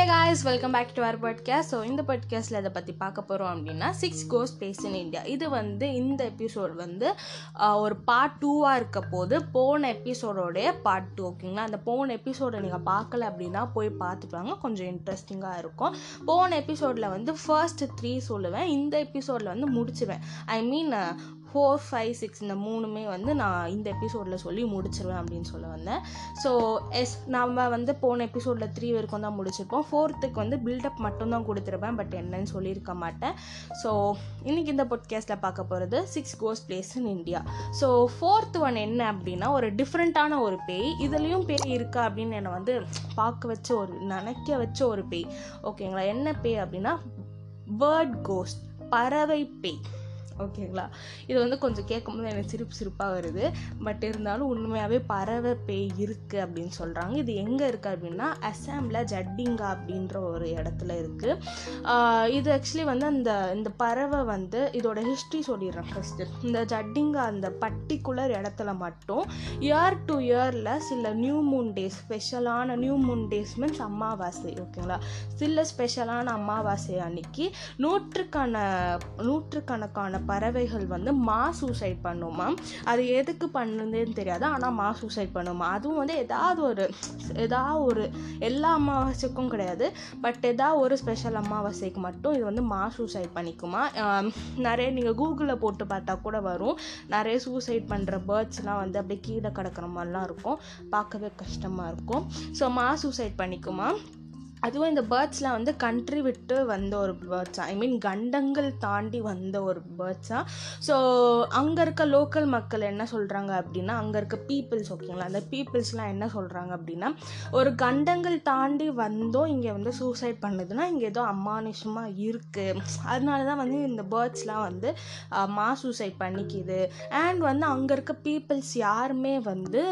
Hey guys welcome back to our podcast so இந்த பாட்காஸ்ட்டில் இதை பற்றி பார்க்க போகிறோம் அப்படின்னா சிக்ஸ் கோஸ் பேஸ் இன் இந்தியா இது வந்து இந்த எபிசோட் வந்து ஒரு பார்ட் டூவாக இருக்க போது போன எபிசோடோடைய பார்ட் டூ ஓகேங்களா அந்த போன எபிசோடை நீங்கள் பார்க்கல அப்படின்னா போய் பார்த்துட்டு வாங்க. கொஞ்சம் இன்ட்ரெஸ்டிங்காக இருக்கும். போன எபிசோடில் வந்து ஃபர்ஸ்ட் த்ரீ சொல்லுவேன். இந்த எபிசோடில் வந்து முடிச்சுவேன். I mean four five six இந்த மூணுமே வந்து நான் இந்த எபிசோடில் சொல்லி முடிச்சிருவேன் அப்படின்னு சொல்ல வந்தேன். ஸோ எஸ் நம்ம வந்து போன எபிசோடில் த்ரீ வரைக்கும் தான் முடிச்சிருப்போம். ஃபோர்த்துக்கு வந்து பில்டப் மட்டும்தான் கொடுத்துருப்பேன் பட் என்னன்னு சொல்லியிருக்க மாட்டேன். ஸோ இன்றைக்கி இந்த பொட்காஸ்ட்டில் பார்க்க போகிறது six cos places in India so fourth one என்ன அப்படின்னா ஒரு டிஃப்ரெண்ட்டான ஒரு பேய். இதுலேயும் பேய் இருக்கா அப்படின்னு என்னை வந்து பார்க்க வச்ச ஒரு நினைக்க வச்ச ஒரு பேய். ஓகேங்களா என்ன பேய் அப்படின்னா? பேர்ட் கோஸ்ட் பறவை பேய். ஓகேங்களா? இது வந்து கொஞ்சம் கேட்கும்போது எனக்கு சிரிப்பு சிரிப்பாக வருது. பட் இருந்தாலும் உண்மையாகவே பறவை பேய் இருக்குது அப்படின்னு சொல்கிறாங்க இது எங்கே இருக்குது அப்படின்னா அசாமில் ஜட்டிங்கா அப்படின்ற ஒரு இடத்துல இருக்குது இது ஆக்சுவலி வந்து அந்த இந்த பறவை வந்து இதோட ஹிஸ்ட்ரி சொல்லிடுறேன் ஃபஸ்ட்டு இந்த ஜட்டிங்கா அந்த பர்டிகுலர் இடத்துல மட்டும் இயர் டு இயரில் சில நியூ மூன் டேஸ் ஸ்பெஷலான நியூ மூன் டேஸ் மீன்ஸ் அமாவாசை ஓகேங்களா? சில ஸ்பெஷலான அமாவாசை அன்னைக்கு நூற்றுக்கான நூற்றுக்கணக்கான பறவைகள் வந்து மா சூசைட் பண்ணுமா அது எதுக்கு பண்ணுதுன்னு தெரியாது ஆனால் மா சூசைட் பண்ணுமா அதுவும் வந்து ஏதாவது ஒரு ஏதாவது ஒரு எல்லா அமாவாசைக்கும் கிடையாது பட் ஏதாவது ஒரு ஸ்பெஷல் அமாவாசைக்கு மட்டும் இது வந்து மா சூசைட் பண்ணிக்குமா. நிறைய நீங்கள் கூகுளில் போட்டு பார்த்தா கூட வரும். நிறைய சூசைட் பண்ணுற பேர்ட்ஸ்லாம் வந்து அப்படியே கீழே கிடக்கிற மாதிரிலாம் இருக்கும். பார்க்கவே கஷ்டமாக இருக்கும். ஸோ மா சூசைட் பண்ணிக்குமா? அதுவும் இந்த பேர்ட்ஸ்லாம் வந்து கண்ட்ரி விட்டு வந்த ஒரு பேர்ட்ஸா ஐ மீன் கண்டங்கள் தாண்டி வந்த ஒரு பேர்ட்ஸா ஸோ அங்கே இருக்க லோக்கல் மக்கள் என்ன சொல்கிறாங்க அப்படின்னா அங்கே இருக்க பீப்புள்ஸ் ஓகேங்களா அந்த பீப்புள்ஸ்லாம் என்ன சொல்கிறாங்க அப்படின்னா ஒரு கண்டங்கள் தாண்டி வந்தோம் இங்கே வந்து சூசைட் பண்ணுதுன்னா இங்கே ஏதோ அமானுஷமாக இருக்குது அதனால தான் வந்து இந்த பேர்ட்ஸ்லாம் வந்து மா சூசைட் பண்ணிக்குது. அண்ட் வந்து அங்கே இருக்க பீப்புள்ஸ் யாருமே வந்து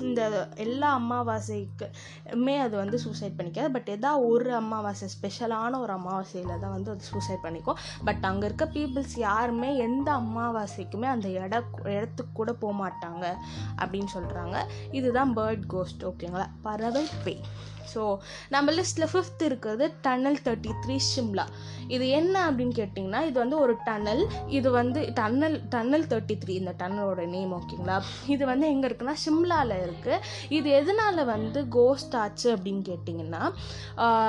இந்த எல்லா அமாவாசைக்குமே அது வந்து சூசைட் பண்ணிக்காது. பட் ஏதாவது ஒரு அமாவாசை ஸ்பெஷலான ஒரு அமாவாசையில் தான் வந்து அது சூசைட் பண்ணிக்கும். பட் அங்கே இருக்க பீப்புள்ஸ் யாருமே எந்த அமாவாசைக்குமே அந்த இட இடத்துக்கு கூட போக மாட்டாங்க அப்படின்னு சொல்கிறாங்க இதுதான் பேர்ட் கோஸ்ட் ஓகேங்களா பறவை பேய். ஸோ நம்ம லிஸ்ட்டில் ஃபிஃப்த் இருக்கிறது டன்னல் தேர்ட்டி த்ரீ ஷிம்லா இது என்ன அப்படின்னு கேட்டிங்கன்னா இது வந்து ஒரு டன்னல் இது வந்து டன்னல் டன்னல் தேர்ட்டி த்ரீ இந்த டன்னலோட நேம் ஓகேங்களா இது வந்து எங்கே இருக்குன்னா ஷிம்லாவில் இருக்குது இது எதனால் வந்து கோஸ்ட் ஆச்சு அப்படின்னு கேட்டிங்கன்னா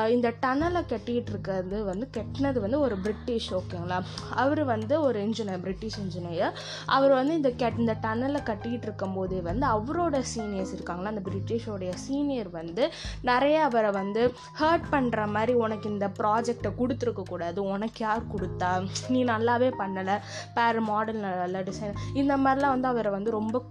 இந்த டனலை கட்டிகிட்டு இருக்கிறது வந்து கட்டினது வந்து ஒரு பிரிட்டிஷ் ஓகேங்களா? அவர் வந்து ஒரு இன்ஜினியர் பிரிட்டிஷ் இன்ஜினியர் அவர் வந்து இந்த கெட் இந்த டனலை கட்டிக்கிட்டு இருக்கும்போதே வந்து அவரோட சீனியர்ஸ் இருக்காங்களா? அந்த பிரிட்டிஷோடைய சீனியர் வந்து நிறைய அவரை வந்து ஹர்ட் பண்ணுற மாதிரி உனக்கு இந்த ப்ராஜெக்டை கொடுத்துருக்க கூடாது. உனக்கு யார் கொடுத்தா? நீ நல்லாவே பண்ணலை. பேர் மாடல் நல்லா டிசைன் இந்த மாதிரிலாம் வந்து அவரை வந்து ரொம்ப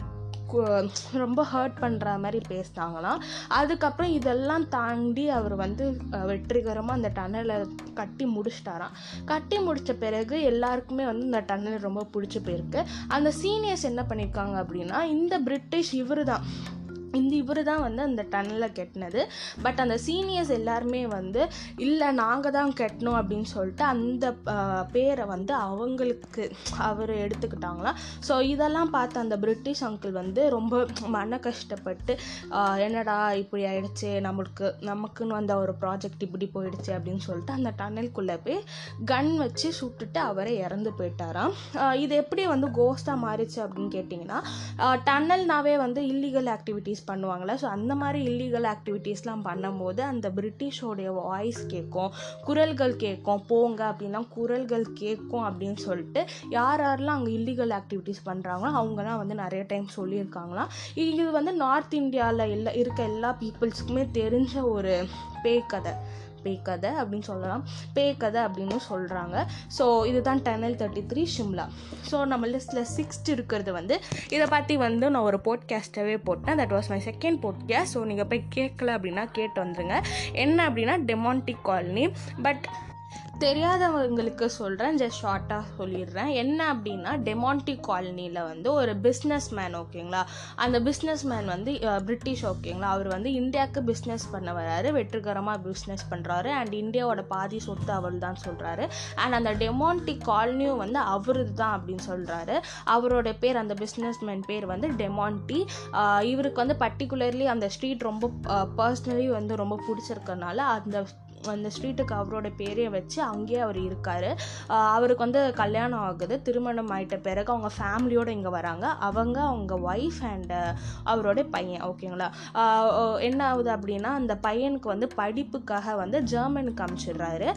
ரொம்ப ஹர்ட் பண்ணுற மாதிரி பேசினாங்களாம் அதுக்கப்புறம் இதெல்லாம் தாண்டி அவர் வந்து வெற்றிகரமாக அந்த டன்னலை கட்டி முடிச்சிட்டாராம். கட்டி முடித்த பிறகு எல்லாருக்குமே வந்து இந்த டன்னல் ரொம்ப பிடிச்சி போயிருக்கு. அந்த சீனியர்ஸ் என்ன பண்ணியிருக்காங்க அப்படின்னா இந்த பிரிட்டிஷ் இவர் தான் இந்த இவர் தான் வந்து அந்த டன்னலை கட்டினது. பட் அந்த சீனியர்ஸ் எல்லாருமே வந்து இல்லை நாங்கள் தான் கெட்டணும் அப்படின்னு சொல்லிட்டு அந்த பேரை வந்து அவங்களுக்கு அவர் எடுத்துக்கிட்டாங்களாம் ஸோ இதெல்லாம் பார்த்து அந்த பிரிட்டிஷ் அங்கிள் வந்து ரொம்ப மன கஷ்டப்பட்டு என்னடா இப்படி ஆயிடுச்சு நம்மளுக்கு நமக்குன்னு வந்த ஒரு ப்ராஜெக்ட் இப்படி போயிடுச்சு அப்படின்னு சொல்லிட்டு அந்த டன்னலுக்குள்ளே போய் கன் வச்சு சுட்டுட்டு அவரை இறந்து போயிட்டாராம். இது எப்படி வந்து கோஸ்டாக மாறிச்சு அப்படின்னு கேட்டிங்கன்னா டன்னல்னாவே வந்து இல்லீகல் ஆக்டிவிட்டீஸ் பண்ணுவாங்களே ஸோ அந்த மாதிரி இல்லீகல் ஆக்டிவிட்டீஸ்லாம் பண்ணும்போது அந்த பிரிட்டிஷோடைய வாய்ஸ் கேட்கும் குரல்கள் கேட்கும் போங்க அப்படின்னா குரல்கள் கேட்கும் அப்படின்னு சொல்லிட்டு யார் யாரெல்லாம் அங்கே இல்லீகல் ஆக்டிவிட்டீஸ் பண்ணுறாங்களோ அவங்கலாம் வந்து நிறைய டைம் சொல்லியிருக்காங்களாம். இது வந்து நார்த் இந்தியாவில் எல்லா இருக்க எல்லா பீப்புள்ஸுக்குமே தெரிஞ்ச ஒரு பேய் கதை. பேய் கதை அப்படின்னு சொல்லலாம். பேய் கதை அப்படின்னு சொல்கிறாங்க ஸோ இதுதான் tunnel thirty three Shimla so நம்ம லிஸ்ட்டில் சிக்ஸ்த் இருக்கிறது வந்து இதை பற்றி வந்து நான் ஒரு போட்காஸ்ட்டவே போட்டேன். That was my second podcast so நீங்கள் போய் கேட்கல அப்படின்னா கேட்டு வந்துருங்க. என்ன அப்படின்னா டெமான்டிக் காலனி பட் தெரியாதவங்களுக்கு சொல்கிறேன் ஜஸ்ட் ஷார்ட்டாக சொல்லிடுறேன். என்ன அப்படின்னா டெமான்டி காலனியில் வந்து ஒரு பிஸ்னஸ் மேன் ஓகேங்களா அந்த பிஸ்னஸ் மேன் வந்து பிரிட்டிஷ் ஓகேங்களா அவர் வந்து இந்தியாவுக்கு பிஸ்னஸ் பண்ண வராரு வெற்றிகரமாக பிஸ்னஸ் பண்ணுறாரு அண்ட் இந்தியாவோட பாதி சொத்து அவர் தான் சொல்கிறாரு அண்ட் அந்த டெமான்டி காலனியும் வந்து அவரது தான் அப்படின்னு சொல்கிறாரு அவரோட பேர் அந்த பிஸ்னஸ் மேன் பேர் வந்து டெமான்டி இவருக்கு வந்து பர்டிகுலர்லி அந்த ஸ்ட்ரீட் ரொம்ப பர்சனலி வந்து ரொம்ப பிடிச்சிருக்கனால அந்த அந்த ஸ்ட்ரீட்டுக்கு அவரோட பேரே வச்சு அங்கேயே அவர் இருக்கார். அவருக்கு வந்து கல்யாணம் ஆகுது. திருமணம் ஆகிட்ட பிறகு அவங்க ஃபேமிலியோடு இங்கே வராங்க. அவங்க அவங்க ஒய்ஃப் அண்டு அவரோட பையன் ஓகேங்களா? என்ன ஆகுது அப்படின்னா அந்த பையனுக்கு வந்து படிப்புக்காக வந்து ஜெர்மனுக்கு அனுப்பிச்சிடுறாரு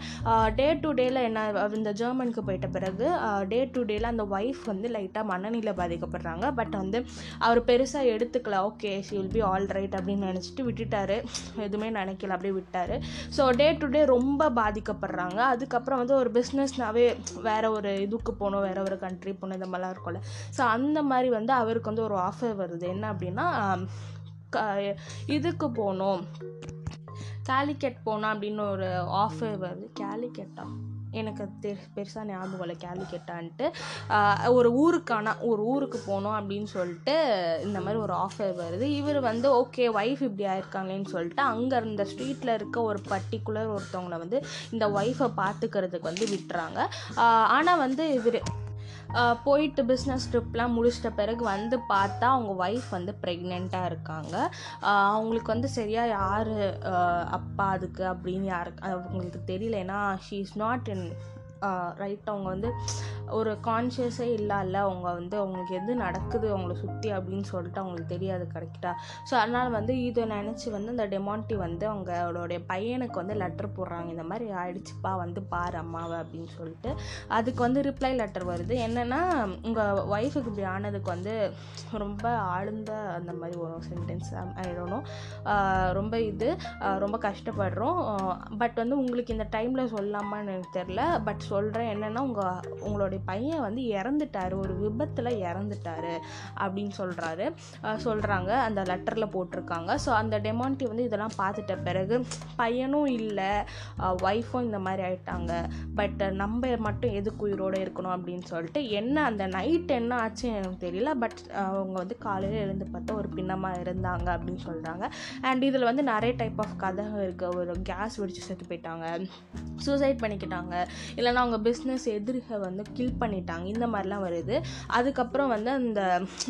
டே டு டேல என்ன இந்த ஜெர்மனுக்கு போயிட்ட பிறகு டே டு டேல அந்த ஒய்ஃப் வந்து லைட்டாக மனநிலை பாதிக்கப்படுறாங்க. பட் வந்து அவர் பெருசாக எடுத்துக்கல. Okay she will be all right அப்படின்னு நினச்சிட்டு விட்டுட்டாரு. எதுவுமே நினைக்கல. அப்படியே விட்டார். ஸோ டே டு டே ரொம்ப பாதிக்கப்படுறாங்க. அதுக்கப்புறம் வந்து ஒரு பிஸ்னஸ்னாவே வேறு ஒரு இதுக்கு போகணும் வேறு ஒரு கண்ட்ரி போகணும் இந்த மாதிரிலாம் இருக்கும்ல. ஸோ அந்த மாதிரி வந்து அவருக்கு வந்து ஒரு ஆஃபர் வருது. என்ன அப்படின்னா க- இதுக்கு போகணும். கேலிக்கெட் போனோம் அப்படின்னு ஒரு ஆஃபர் வருது. கேலிக்கெட்டா எனக்கு தெ பெருசாக ஞாபகம் இல்லை கேலிக்கெட்டான்ட்டு ஒரு ஊருக்கான ஒரு ஊருக்கு போகணும் அப்படின்னு சொல்லிட்டு இந்த மாதிரி ஒரு ஆஃபர் வருது. இவர் வந்து ஓகே ஒய்ஃப் இப்படி ஆயிருக்காங்களேன்னு சொல்லிட்டு அங்கே இருந்த ஸ்ட்ரீட்டில் இருக்க ஒரு பர்டிகுலர் ஒருத்தவங்களை வந்து இந்த ஒய்ஃபை பார்த்துக்கிறதுக்கு வந்து விட்டுறாங்க. ஆனால் வந்து இவர் போயிட்டு பிஸ்னஸ் ட்ரிப்லாம் முடிச்சிட்ட பிறகு வந்து பார்த்தா அவங்க ஒய்ஃப் வந்து ப்ரெக்னெண்ட்டாக இருக்காங்க. அவங்களுக்கு வந்து சரியாக யார் அப்பா அதுக்கு அப்படின்னு யாருக்கு அவங்களுக்கு தெரியல. ஏன்னா she is not in right அவங்க வந்து ஒரு கான்ஷியஸே இல்லாமல் அவங்க வந்து அவங்களுக்கு எது நடக்குது அவங்கள சுற்றி அப்படின்னு சொல்லிட்டு அவங்களுக்கு தெரியாது கரெக்டாக ஸோ அதனால் வந்து இதை நினச்சி வந்து அந்த டெமாண்டி வந்து அவங்களுடைய பையனுக்கு வந்து லெட்டர் போடுறாங்க. இந்த மாதிரி ஆயிடுச்சுப்பா வந்து பார் அம்மாவை அப்படின்னு சொல்லிட்டு. அதுக்கு வந்து ரிப்ளை லெட்டர் வருது. என்னென்னா உங்கள் ஒய்ஃபுக்கு இப்படி ஆனதுக்கு வந்து ரொம்ப ஆழ்ந்த அந்த மாதிரி ஒரு சென்டென்ஸ் um, ஆகிடணும் ரொம்ப இது ரொம்ப கஷ்டப்படுறோம். பட் வந்து உங்களுக்கு இந்த டைமில் சொல்லாமான்னு எனக்கு தெரில பட் சொல்கிறேன் என்னென்னா உங்கள் உங்களுடைய பையன் வந்து இறந்துட்டாரு ஒரு விபத்தில் இறந்துட்டாரு அப்படின்னு சொல்கிறாரு சொல்கிறாங்க அந்த லெட்டரில் போட்டிருக்காங்க. ஸோ அந்த டெமான்டி வந்து இதெல்லாம் பார்த்துட்ட பிறகு பையனும் இல்லை ஒய்ஃபும் இந்த மாதிரி ஆயிட்டாங்க. பட் நம்ம மட்டும் எதுக்கு உயிரோடு இருக்கணும் அப்படின்னு சொல்லிட்டு என்ன அந்த நைட் என்ன ஆச்சுன்னு எனக்கு தெரியல. பட் அவங்க வந்து காலையில் எழுந்து பார்த்தா ஒரு பின்னமாக இருந்தாங்க அப்படின்னு சொல்கிறாங்க அண்ட் இதில் வந்து நிறைய டைப் ஆஃப் கதை இருக்குது ஒரு கேஸ் வெடிச்சு செத்து போயிட்டாங்க. சூசைட் பண்ணிக்கிட்டாங்க. இல்லைன்னா அவங்க பிஸ்னஸ் எதிரிக வந்து கில் பண்ணிட்டாங்க. இந்த மாதிரிலாம் வருது. அதுக்கப்புறம் வந்து அந்த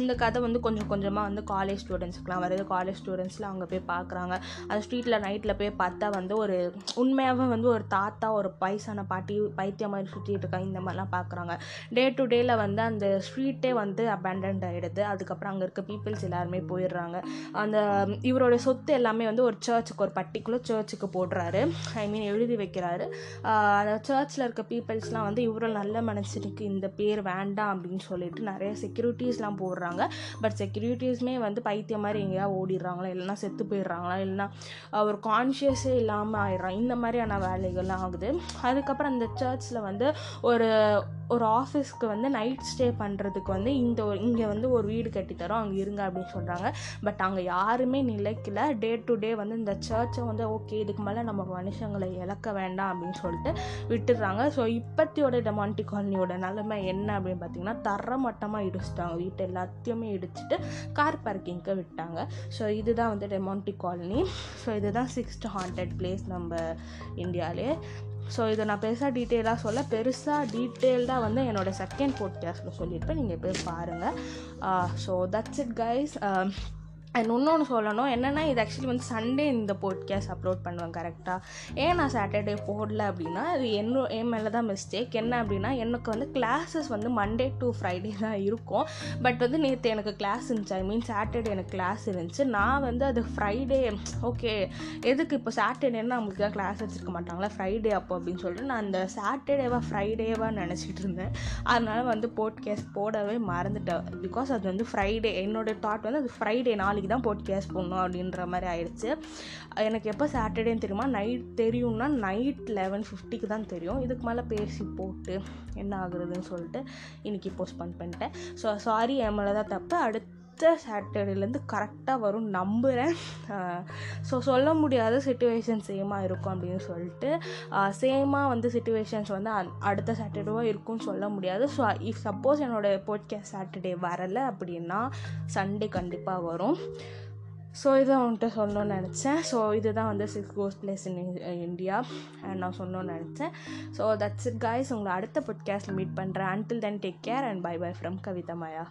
இந்த கதை வந்து கொஞ்சம் கொஞ்சமாக வந்து காலேஜ் ஸ்டூடெண்ட்ஸ்க்குலாம் வருது. காலேஜ் ஸ்டூடெண்ட்ஸ்லாம் அங்கே போய் பார்க்குறாங்க அந்த ஸ்ட்ரீட்டில் நைட்டில் போய் பார்த்தா வந்து ஒரு உண்மையாகவே வந்து ஒரு தாத்தா ஒரு வயசான பாட்டி பைத்தியம் மாதிரி சுற்றிட்டு இருக்காங்க இந்த மாதிரிலாம் பார்க்குறாங்க டே டு டேல வந்து அந்த ஸ்ட்ரீட்டே வந்து அபேண்டன்ட் ஆகிடுது அதுக்கப்புறம் அங்கே இருக்க பீப்புள்ஸ் எல்லாருமே போயிடுறாங்க. அந்த இவரோட சொத்து எல்லாமே வந்து ஒரு சர்ச்சுக்கு ஒரு பர்டிகுலர் சர்ச்சுக்கு போடுறாரு. ஐ மீன் எழுதி வைக்கிறாரு. அந்த சர்ச்சில் இருக்க பீப்புள்ஸ்லாம் வந்து இவரோட நல்ல எனக்கு இந்த பேர் வேண்டாம் அப்படின்னு சொல்லிட்டு நிறைய செக்யூரிட்டிஸ்லாம் போடுறாங்க. பட் செக்யூரிட்டிஸுமே வந்து பைத்தியம் மாதிரி எங்கேயா ஓடிடுறாங்களா? இல்லைன்னா செத்து போயிடுறாங்களா? இல்லைன்னா ஒரு கான்ஷியஸே இல்லாமல் ஆயிடுறான் இந்த மாதிரியான வேலைகள்லாம் ஆகுது. அதுக்கப்புறம் அந்த சர்ச்சில் வந்து ஒரு ஒரு ஆஃபீஸ்க்கு வந்து நைட் ஸ்டே பண்ணுறதுக்கு வந்து இந்த இங்கே வந்து ஒரு வீடு கட்டித்தரோம் அங்கே இருங்க அப்படின்னு சொல்கிறாங்க பட் அங்கே யாருமே நிலைக்கல. டே டு டே வந்து இந்த சர்ச்சை வந்து ஓகே இதுக்கு மேலே நம்ம மனுஷங்களை இழக்க வேண்டாம் அப்படின்னு சொல்லிட்டு விட்டுடுறாங்க. ஸோ இப்பத்தியோட டெமான்டி காலனியோட நிலமை என்ன அப்படின்னு பார்த்தீங்கன்னா தரமட்டமாக இடிச்சிட்டாங்க. வீட்டை எல்லாத்தையுமே இடிச்சிட்டு கார் பார்க்கிங்க்கு விட்டாங்க. ஸோ இதுதான் வந்து டெமாண்டி காலனி ஸோ இதுதான் சிக்ஸ்த் ஹாண்டட் பிளேஸ் நம்ம இந்தியாவிலே. ஸோ இதை நான் பெருசாக டீட்டெயிலாக சொல்ல பெருசாக டீட்டெயில்டாக வந்து என்னோட செகண்ட் போட்காஸ்ட்டில் சொல்லியிருப்பேன். நீங்கள் போய் பாருங்கள் so that's it guys and இன்னொன்று சொல்லணும் என்னென்னா இது ஆக்சுவலி வந்து சண்டே இந்த போட்காஸ்ட் அப்லோட் பண்ணுவேன் கரெக்டாக ஏன் நான் சாட்டர்டே போடல அப்படின்னா அது என்ன என் மேலே தான் மிஸ்டேக் என்ன அப்படின்னா எனக்கு வந்து கிளாஸஸ் வந்து மண்டே டு ஃப்ரைடே தான் இருக்கும். பட் வந்து நேற்று எனக்கு கிளாஸ் இருந்துச்சு. ஐ மீன் சாட்டர்டே எனக்கு கிளாஸ் இருந்துச்சு. நான் வந்து அது ஃப்ரைடே ஓகே எதுக்கு இப்போ சாட்டர்டேன்னா நம்மளுக்கு தான் கிளாஸ் வச்சுருக்க மாட்டாங்களா? ஃப்ரைடே அப்போ அப்படின்னு சொல்லிட்டு நான் அந்த சாட்டர்டேவா ஃப்ரைடேவா நினச்சிட்டு இருந்தேன். அதனால வந்து போட்காஸ்ட் போடவே மறந்துட்டேன். பிகாஸ் அது வந்து ஃப்ரைடே என்னோட தாட் வந்து அது ஃப்ரைடே நாளைக்கு தான் போட்காஸ்ட் போடணும் அப்படின்ற மாதிரி ஆயிடுச்சு. எனக்கு எப்போ சாட்டர்டேன்னு தெரியுமா? நைட் தெரியும்னா நைட் லெவன் ஃபிஃப்டிக்கு தான் தெரியும். இதுக்கு மேலே பேசி போட்டு என்ன ஆகுறதுன்னு சொல்லிட்டு இன்றைக்கி போஸ்ட்போன் பண்ணிட்டேன். ஸோ சாரி என் மேலே தான் தப்பு. அடுத்த அடுத்த சாட்டர்டேலேருந்து கரெக்டாக வரும் நம்புகிறேன் ஸோ சொல்ல முடியாத சுச்சுவேஷன் சேமாக இருக்கும் அப்படின்னு சொல்லிட்டு சேமாக வந்து சுச்சுவேஷன்ஸ் வந்து அடுத்த சாட்டர்டேவாக இருக்கும்னு சொல்ல முடியாது. ஸோ இஃப் சப்போஸ் என்னோடய போட்காஸ்ட் சாட்டர்டே வரலை அப்படின்னா சண்டே கண்டிப்பாக வரும். ஸோ இதை அவன்கிட்ட சொல்லணும்னு நினச்சேன். ஸோ இதுதான் வந்து சிக்ஸ் கோஸ் பிளேஸ் இன் இந்தியா அண்ட் நான் சொல்லணும்னு நினச்சேன். ஸோ தட்ஸ் இட் காய்ஸ் உங்களை அடுத்த பாட்காஸ்ட்டில் மீட் பண்ணுறேன் until then take care and bye bye from Kavitha Maya